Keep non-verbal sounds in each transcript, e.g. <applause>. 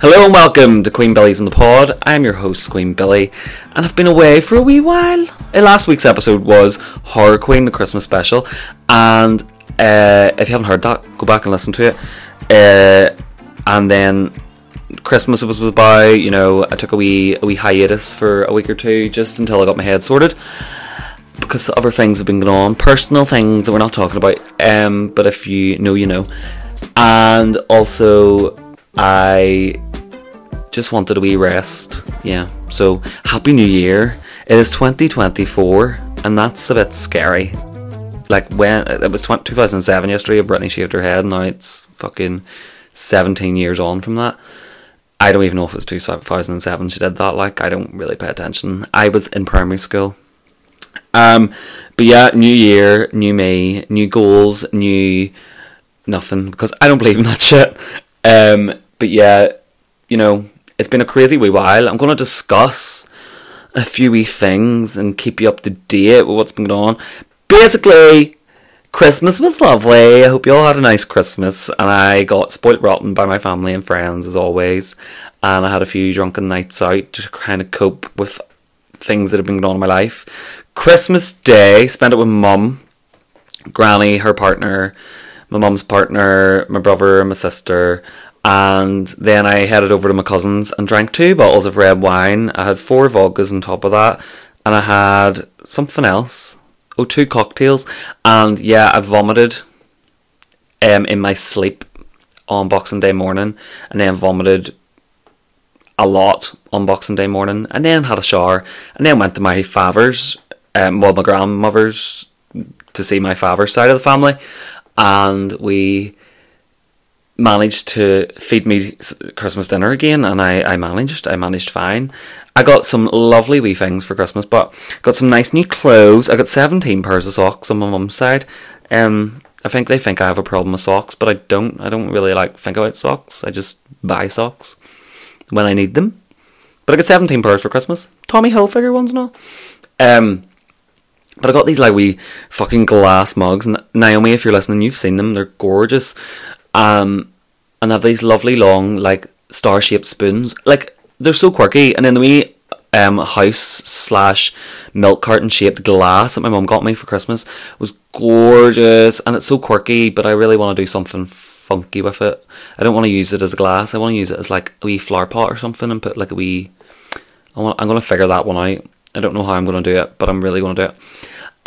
Hello and welcome to Queen Billy's in the Pod. I'm your host, Queen Billy, and I've been away for a wee while. Uh, last week's episode was Horror Queen, the Christmas special, and uh, if you haven't heard that, go back and listen to it. Uh, and then Christmas was by, you know, I took a wee a wee hiatus for a week or two just until I got my head sorted because other things have been going on, personal things that we're not talking about. Um, but if you know, you know. And also, I just wanted a wee rest. Yeah. So happy New Year. It is 2024, and that's a bit scary. Like when it was 20, 2007 yesterday, Britney shaved her head, and now it's fucking 17 years on from that. I don't even know if it's 2007 she did that. Like I don't really pay attention. I was in primary school. Um, but yeah, new year, new me, new goals, new nothing because I don't believe in that <laughs> shit. Um, but yeah, you know, it's been a crazy wee while. I'm going to discuss a few wee things and keep you up to date with what's been going on. Basically, Christmas was lovely. I hope you all had a nice Christmas, and I got spoilt rotten by my family and friends as always. And I had a few drunken nights out to kind of cope with things that have been going on in my life. Christmas Day, spent it with mum, Granny, her partner, my mum's partner, my brother, and my sister, and then I headed over to my cousin's and drank two bottles of red wine. I had four vodkas on top of that, and I had something else. Oh, two cocktails, and yeah, I vomited um, in my sleep on Boxing Day morning, and then vomited a lot on Boxing Day morning, and then had a shower, and then went to my father's, um, well, my grandmother's, to see my father's side of the family, and we managed to feed me Christmas dinner again, and I, I managed. I managed fine. I got some lovely wee things for Christmas, but got some nice new clothes. I got seventeen pairs of socks on my mum's side. Um, I think they think I have a problem with socks, but I don't. I don't really like think about socks. I just buy socks when I need them. But I got seventeen pairs for Christmas. Tommy Hilfiger ones and all. Um, but I got these like wee fucking glass mugs. Naomi, if you're listening, you've seen them. They're gorgeous. Um, and have these lovely long like star shaped spoons. Like they're so quirky. And in the wee um, house slash milk carton shaped glass that my mum got me for Christmas was gorgeous. And it's so quirky, but I really want to do something funky with it. I don't want to use it as a glass. I want to use it as like a wee flower pot or something and put like a wee. I want, I'm to figure that one out. I don't know how I'm to do it, but I'm really to do it.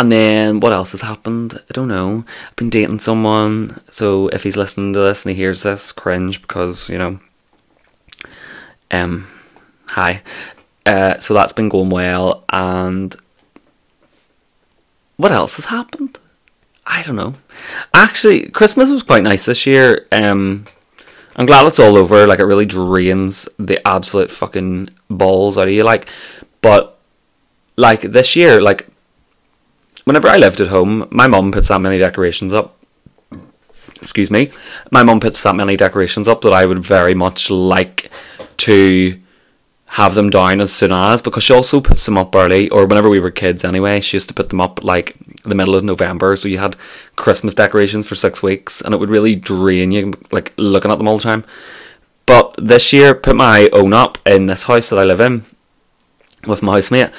And then what else has happened? I don't know. I've been dating someone, so if he's listening to this and he hears this, cringe because you know. Um, hi. Uh, so that's been going well, and what else has happened? I don't know. Actually, Christmas was quite nice this year. Um, I'm glad it's all over. Like it really drains the absolute fucking balls out of you. Like, but like this year, like whenever I lived at home, my mum puts that many decorations up. Excuse me. My mum puts that many decorations up that I would very much like to have them down as soon as because she also puts them up early or whenever we were kids anyway she used to put them up like the middle of november so you had christmas decorations for six weeks and it would really drain you like looking at them all the time but this year put my own up in this house that i live in with my housemate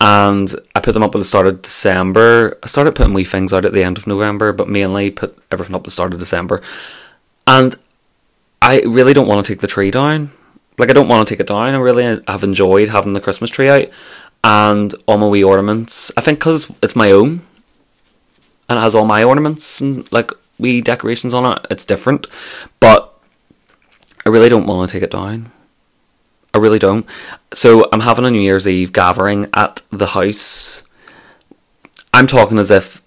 and I put them up at the start of December. I started putting wee things out at the end of November, but mainly put everything up at the start of December. And I really don't want to take the tree down. Like I don't want to take it down. I really have enjoyed having the Christmas tree out and all my wee ornaments. I think because it's my own and it has all my ornaments and like wee decorations on it. It's different, but I really don't want to take it down. I really don't. So I'm having a New Year's Eve gathering at the house. I'm talking as if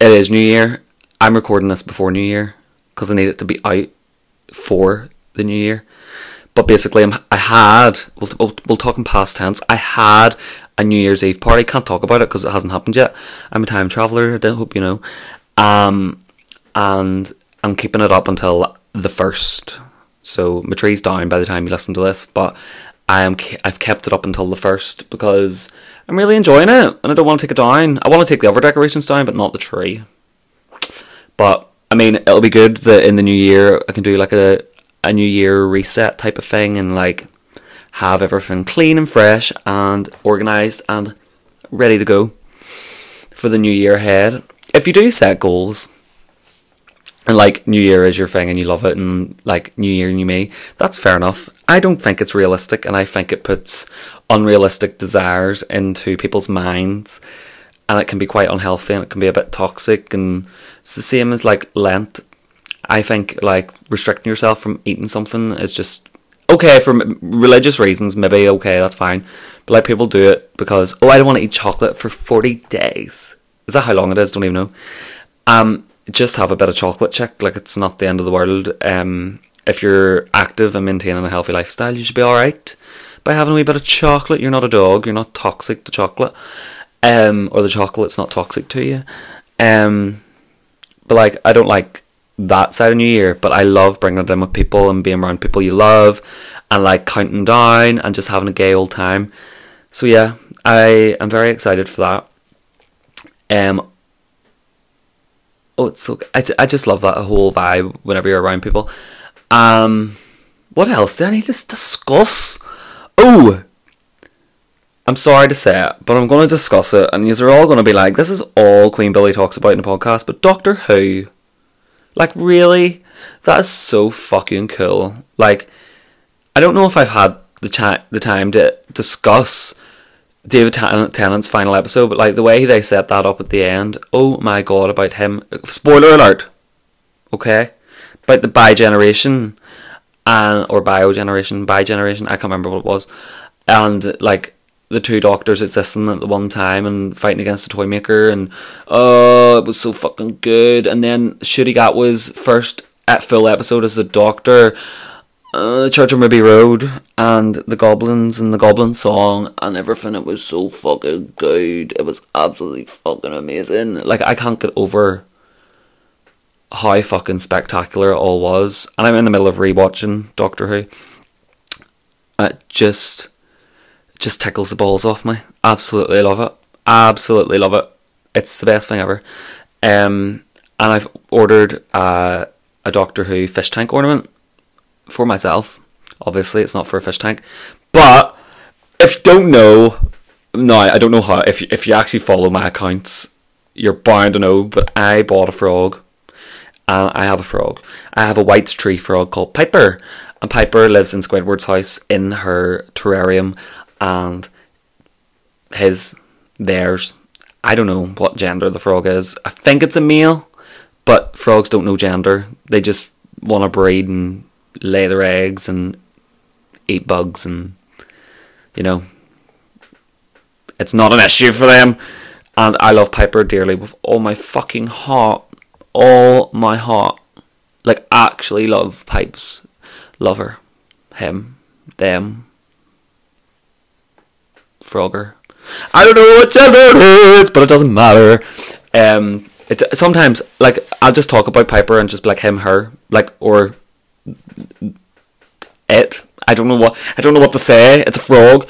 it is New Year. I'm recording this before New Year because I need it to be out for the New Year. But basically, I'm, I had we'll, we'll, we'll talk in past tense. I had a New Year's Eve party. Can't talk about it because it hasn't happened yet. I'm a time traveler. I don't hope you know. Um, and I'm keeping it up until the first. So my tree's down by the time you listen to this, but I am I've kept it up until the first because I'm really enjoying it and I don't want to take it down. I want to take the other decorations down, but not the tree. But I mean, it'll be good that in the new year I can do like a a new year reset type of thing and like have everything clean and fresh and organized and ready to go for the new year ahead. If you do set goals and like New Year is your thing and you love it and like New Year, New Me, that's fair enough. I don't think it's realistic and I think it puts unrealistic desires into people's minds and it can be quite unhealthy and it can be a bit toxic and it's the same as like Lent. I think like restricting yourself from eating something is just okay for religious reasons. Maybe okay, that's fine. But like people do it because oh, I don't want to eat chocolate for forty days. Is that how long it is? Don't even know. Um, just have a bit of chocolate check. Like it's not the end of the world. Um, if you're active and maintaining a healthy lifestyle, you should be all right by having a wee bit of chocolate. You're not a dog. You're not toxic to chocolate. Um, or the chocolate's not toxic to you. Um, but like I don't like that side of New Year, but I love bringing it in with people and being around people you love, and like counting down and just having a gay old time. So yeah, I am very excited for that. Um. Oh, it's so I, I just love that whole vibe whenever you're around people. Um, what else do I need to discuss? Oh, I'm sorry to say it, but I'm going to discuss it, and you're all going to be like, "This is all Queen Billy talks about in the podcast." But Doctor Who, like, really, that is so fucking cool. Like, I don't know if I've had the cha- the time to discuss David Tennant's final episode, but like the way they set that up at the end, oh my god, about him. Spoiler alert. Okay, about the bi generation and or bio generation, bi generation. I can't remember what it was, and like the two doctors existing at the one time and fighting against the toy maker and oh it was so fucking good and then Ncuti Gatwa's first at full episode as a doctor uh, the Church of Ruby Road and the goblins and the goblin song and everything it was so fucking good it was absolutely fucking amazing like I can't get over how fucking spectacular it all was and I'm in the middle of rewatching Doctor Who it just just tickles the balls off me. Absolutely love it. Absolutely love it. It's the best thing ever. Um, and I've ordered uh, a Doctor Who fish tank ornament for myself. Obviously, it's not for a fish tank, but if you don't know, no, I don't know how. If you, if you actually follow my accounts, you're bound to know. But I bought a frog. And I have a frog. I have a white tree frog called Piper, and Piper lives in Squidward's house in her terrarium and his, theirs. I don't know what gender the frog is. I think it's a male, but frogs don't know gender. They just want to breed and lay their eggs and eat bugs and, you know, it's not an issue for them. And I love Piper dearly with all my fucking heart. All my heart. Like, actually love Pipes. Love her. Him. Them. Frogger. I don't know what gender it is, but it doesn't matter. Um, it sometimes like I'll just talk about Piper and just like him, her, like or it. I don't know what I don't know what to say. It's a frog,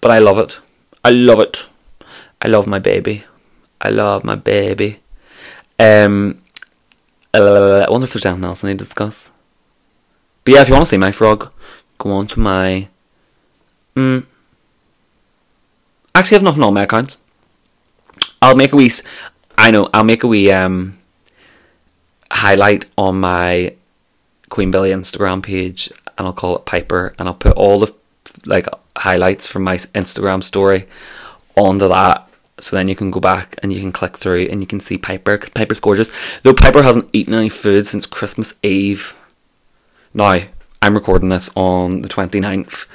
but I love it. I love it. I love my baby. I love my baby. Um, I wonder if there's anything else I need to discuss. But yeah, if you want to see my frog, go on to my. Mm, actually have nothing on my account. I'll make a wee. I know. I'll make a wee um, highlight on my Queen Billy Instagram page, and I'll call it Piper, and I'll put all the like highlights from my Instagram story onto that. So then you can go back and you can click through and you can see Piper. Cause Piper's gorgeous. Though Piper hasn't eaten any food since Christmas Eve. Now, I'm recording this on the 29th.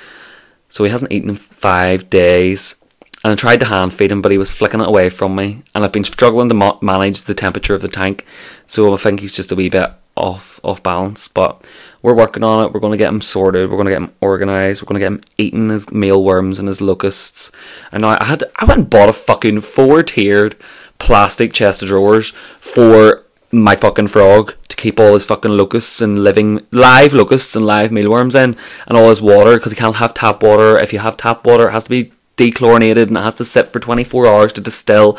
So he hasn't eaten in five days and I tried to hand feed him, but he was flicking it away from me. And I've been struggling to manage the temperature of the tank, so I think he's just a wee bit off off balance. But we're working on it. We're going to get him sorted. We're going to get him organised. We're going to get him eating his mealworms and his locusts. And I had I went and bought a fucking four tiered plastic chest of drawers for my fucking frog to keep all his fucking locusts and living live locusts and live mealworms in, and all his water because he can't have tap water. If you have tap water, it has to be dechlorinated and it has to sit for 24 hours to distill.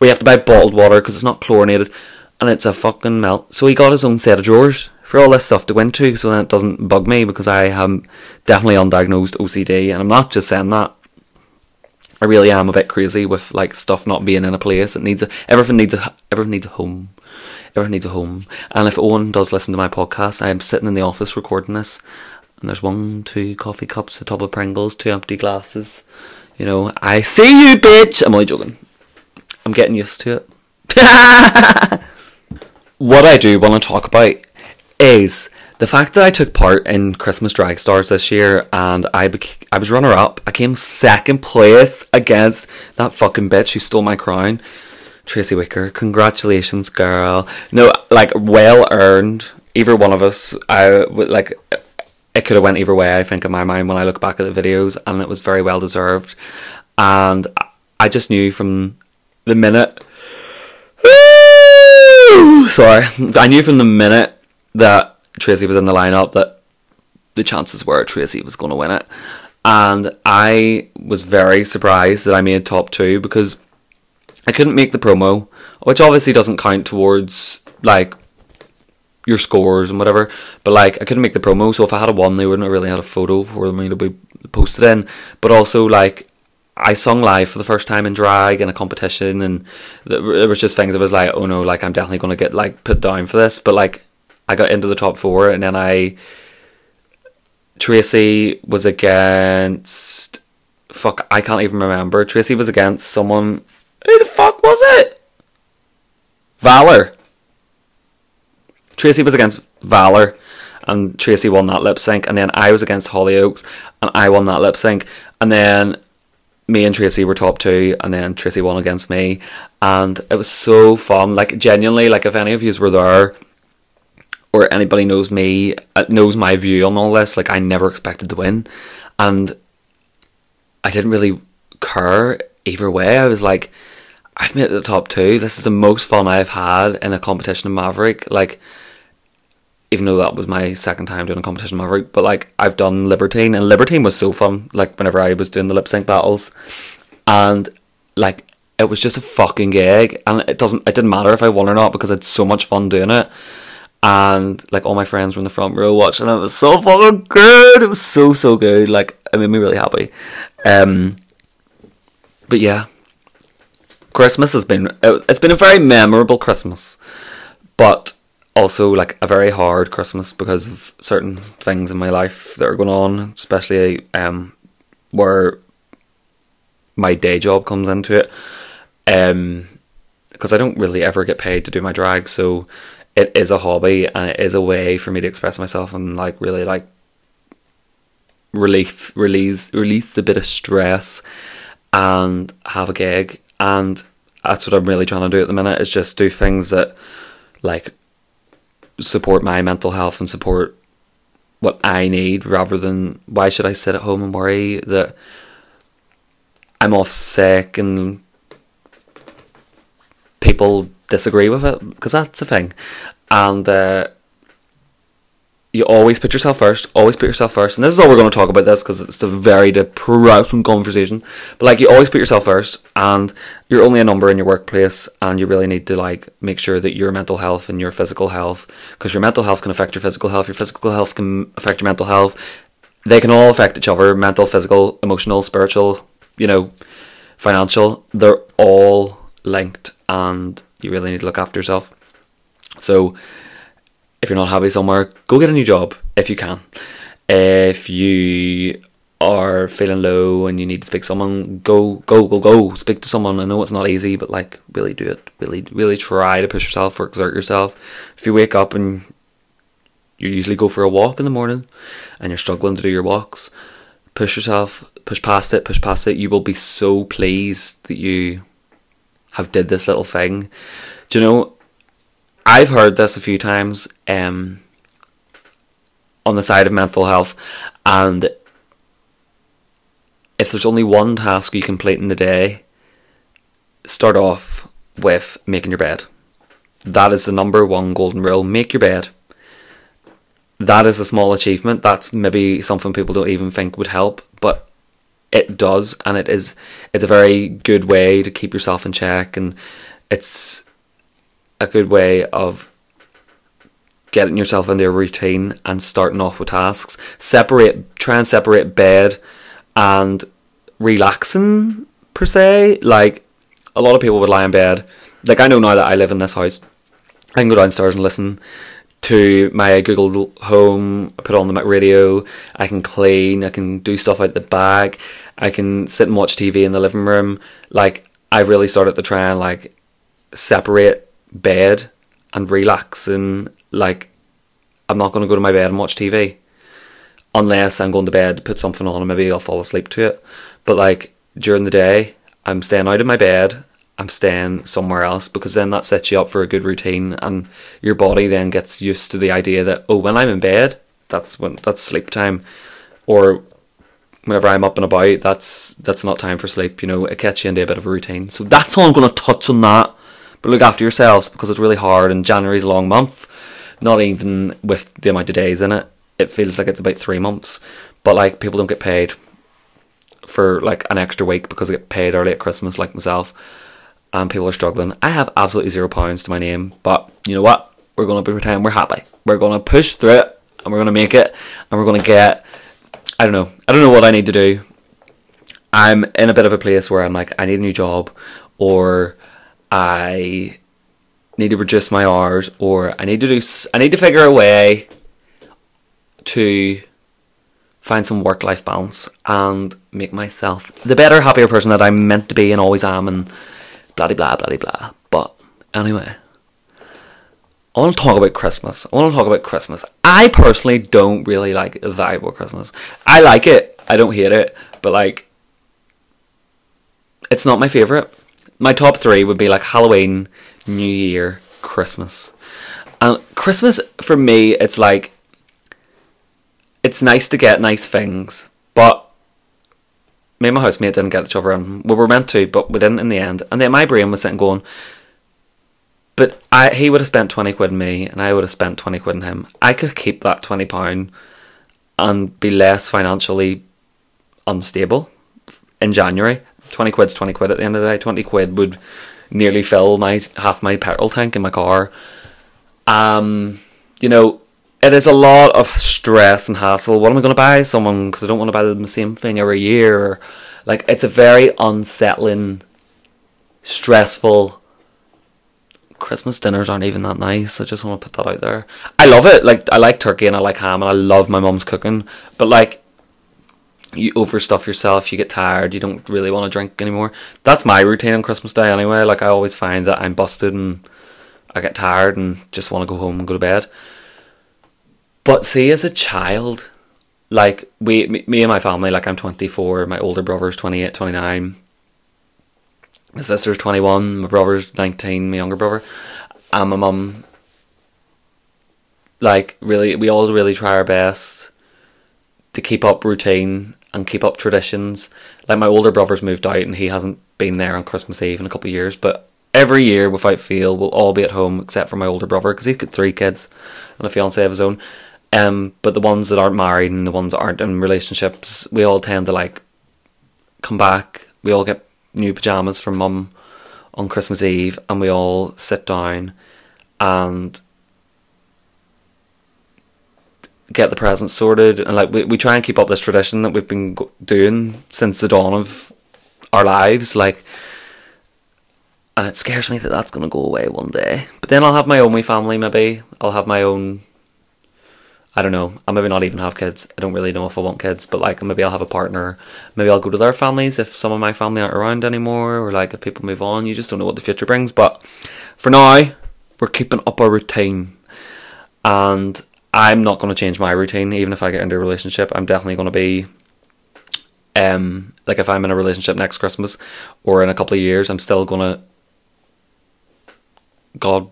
We have to buy bottled water because it's not chlorinated and it's a fucking melt. So he got his own set of drawers for all this stuff to go into so then it doesn't bug me because I am definitely undiagnosed OCD and I'm not just saying that. I really am a bit crazy with like stuff not being in a place. It needs a, everything needs a everything needs a home. Everything needs a home. And if Owen does listen to my podcast, I am sitting in the office recording this and there's one, two coffee cups, a tub of Pringles, two empty glasses. You know, I see you, bitch. I'm only joking. I'm getting used to it. <laughs> what I do want to talk about is the fact that I took part in Christmas Drag Stars this year and I bec- I was runner up. I came second place against that fucking bitch who stole my crown. Tracy Wicker, congratulations, girl. No, like well earned. Either one of us, I like it could have went either way. I think in my mind when I look back at the videos, and it was very well deserved. And I just knew from the minute. Sorry, I knew from the minute that Tracy was in the lineup that the chances were Tracy was going to win it, and I was very surprised that I made top two because I couldn't make the promo, which obviously doesn't count towards like your scores and whatever. But like, I couldn't make the promo, so if I had a one, they wouldn't have really had a photo for me to be posted in. But also, like, I sung live for the first time in drag in a competition, and there was just things. I was like, oh no, like I'm definitely to get like put down for this. But like, I got into the top four, and then I Tracy was against. Fuck, I can't even remember. Tracy was against someone. Who the fuck was it? Valor. Tracy was against Valor, and Tracy won that lip sync, and then I was against Hollyoaks, and I won that lip sync, and then me and Tracy were top two, and then Tracy won against me, and it was so fun. Like genuinely, like if any of you were there, or anybody knows me, uh, knows my view on all this, like I never expected to win, and I didn't really care either way. I was like, I've made it to the top two. This is the most fun I've had in a competition in Maverick. Like even though that was my second time doing a competition Maverick, but like I've done Libertine and Libertine was so fun. Like whenever I was doing the lip sync battles, and like it was just a fucking gig, and it doesn't it didn't matter if I won or not because I had so much fun doing it. And like all my friends were in the front row watching. It was so fucking good. It was so so good. Like it made me really happy. Um, but yeah, Christmas has been it's been a very memorable Christmas, but also like a very hard Christmas because of certain things in my life that are going on, especially um, where my day job comes into it. Um, because I don't really ever get paid to do my drag, so it is a hobby and it is a way for me to express myself and like really like relief release release a bit of stress and have a gig and that's what I'm really trying to do at the minute is just do things that like support my mental health and support what I need rather than why should I sit at home and worry that I'm off sick and people disagree with it because that's a thing. And uh, you always put yourself first. Always put yourself first. And this is all we're going to talk about this because it's a very depressing conversation. But like, you always put yourself first, and you're only a number in your workplace, and you really need to like make sure that your mental health and your physical health, because your mental health can affect your physical health. Your physical health can affect your mental health. They can all affect each other: mental, physical, emotional, spiritual. You know, financial. They're all linked, and you really need to look after yourself. So if you're not happy somewhere, go get a new job if you can. If you are feeling low and you need to speak to someone, go, go, go, go. Speak to someone. I know it's not easy, but like, really do it. Really, really try to push yourself or exert yourself. If you wake up and you usually go for a walk in the morning and you're struggling to do your walks, push yourself, push past it, push past it. You will be so pleased that you have did this little thing. Do you know? I've heard this a few times um, on the side of mental health, and if there's only one task you complete in the day, start off with making your bed. That is the number one golden rule. Make your bed. That is a small achievement. That's maybe something people don't even think would help, but it does, and it is. It's a very good way to keep yourself in check, and it's a good way of getting yourself into a routine and starting off with tasks. Separate, try and separate bed and relaxing per se. Like a lot of people would lie in bed. Like I know now that I live in this house, I can go downstairs and listen to my Google Home, I put on the Mac radio, I can clean, I can do stuff out the back, I can sit and watch TV in the living room. Like I really started to try and like separate bed and relax and like I'm not going to go to my bed and watch TV unless I'm going to bed, to put something on, and maybe I'll fall asleep to it. But like during the day, I'm staying out of my bed. I'm staying somewhere else because then that sets you up for a good routine, and your body then gets used to the idea that oh, when I'm in bed, that's when that's sleep time, or whenever I'm up and about, that's that's not time for sleep. You know, it gets you into a bit of a routine. So that's all I'm going to touch on that. But look after yourselves because it's really hard, and January's a long month. Not even with the amount of days in it, it feels like it's about three months. But like people don't get paid for like an extra week because they get paid early at Christmas, like myself and people are struggling. I have absolutely zero pounds to my name, but you know what? We're to pretend we're happy. We're to push through it, and we're to make it, and we're to get. I don't know. I don't know what I need to do. I'm in a bit of a place where I'm like, I need a new job, or I need to reduce my hours, or I need to do. I need to figure a way to find some work life balance and make myself the better, happier person that I'm meant to be and always am, and blah blah blah blah. But anyway, I want to talk about Christmas. I want to talk about Christmas. I personally don't really like the vibe of Christmas. I like it. I don't hate it, but like, it's not my favorite. My top three would be like Halloween, New Year, Christmas. And Christmas for me, it's like it's nice to get nice things, but me and my housemate didn't get each other and we were meant to, but we didn't in the end. And then my brain was sitting going, but I he would have spent twenty quid on me, and I would have spent twenty quid on him. I could keep that twenty pound and be less financially unstable in January. Twenty quid's twenty quid at the end of the day. Twenty quid would nearly fill my half my petrol tank in my car. Um, you know, it is a lot of stress and hassle. What am I going to buy someone because I don't want to buy them the same thing every year? Like it's a very unsettling, stressful. Christmas dinners aren't even that nice. I just want to put that out there. I love it. Like I like turkey and I like ham and I love my mum's cooking. But like you overstuff yourself, you get tired, you don't really want to drink anymore. That's my routine on Christmas Day anyway. Like I always find that I'm busted and I get tired and just want to go home and go to bed. But see, as a child, like we, me, and my family, like I'm 24, my older brother's 28, 29, my sister's 21, my brother's 19, my younger brother, and my mum. Like really, we all really try our best to keep up routine and keep up traditions. Like my older brother's moved out and he hasn't been there on Christmas Eve in a couple of years, but every year without fail we'll all be at home except for my older brother because he's got three kids and a fiance of his own um, but the ones that aren't married and the ones that aren't in relationships, we all tend to like come back. We all get new pajamas from mum on Christmas Eve, and we all sit down and get the presents sorted. And like we we try and keep up this tradition that we've been doing since the dawn of our lives. Like. And it scares me that that's going to go away one day. But then I'll have my own wee family, maybe. I'll have my own I don't know. I'll maybe not even have kids. I don't really know if I want kids, but like maybe I'll have a partner. Maybe I'll go to their families if some of my family aren't around anymore, or like if people move on. You just don't know what the future brings. But for now, we're keeping up our routine, and I'm not going to change my routine. Even if I get into a relationship, I'm definitely going to be. Um, like if I'm in a relationship next Christmas or in a couple of years, I'm still gonna. God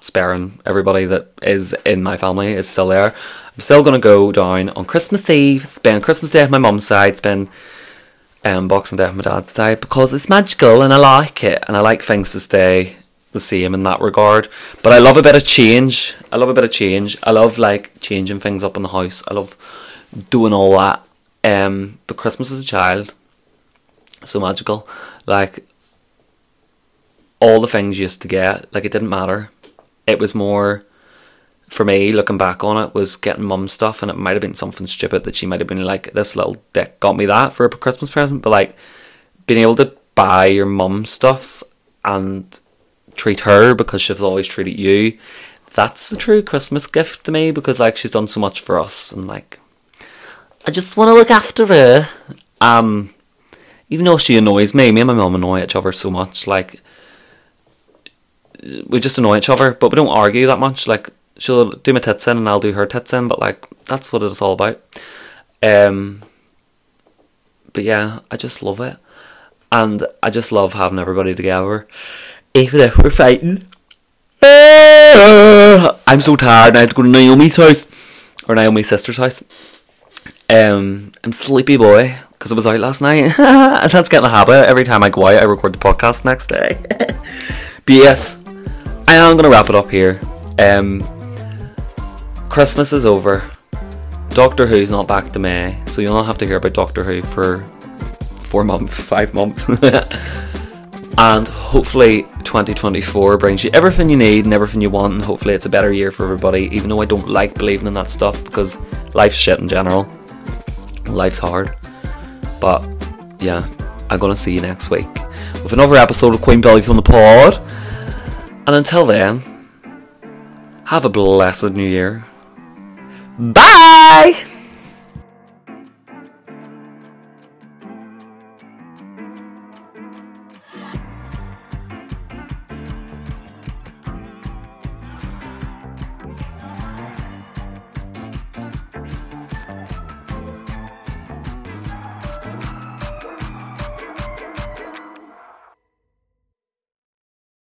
sparing everybody that is in my family is still there. I'm still going to go down on Christmas Eve, spend Christmas Day with my mum's side, spend um, Boxing Day with my dad's side because it's magical and I like it and I like things to stay the same in that regard. But I love a bit of change. I love a bit of change. I love like changing things up in the house. I love doing all that. Um, but Christmas as a child, so magical. Like all the things you used to get, like it didn't matter it was more for me, looking back on it, was getting mum stuff, and it might have been something stupid that she might have been like, "This little dick got me that for a Christmas present," but like being able to buy your mum stuff and treat her because she's always treated you. That's the true Christmas gift to me because like she's done so much for us and like I just want to look after her. Um, even though she annoys me, me and my mum annoy each other so much. Like we just annoy each other, but we don't argue that much. Like she'll do my tits in and I'll do her tits in, but like that's what it's all about. Um, but yeah, I just love it, and I just love having everybody together, even if we're <laughs> fighting. I'm so tired. I have to go to Naomi's house or Naomi's sister's house. Um, I'm sleepy boy because I was out last night. <laughs> and that's getting a habit. Every time I go out, I record the podcast next day. <laughs> but yes, I am gonna wrap it up here. Um, Christmas is over. Doctor Who's not back to May, so you'll not have to hear about Doctor Who for four months, five months. And hopefully 2024 brings you everything you need and everything you want and hopefully it's a better year for everybody even though I don't like believing in that stuff because life's shit in general. Life's hard. But yeah I'm gonna see you next week with another episode of Queen Billy from the pod. And until then have a blessed new year. Bye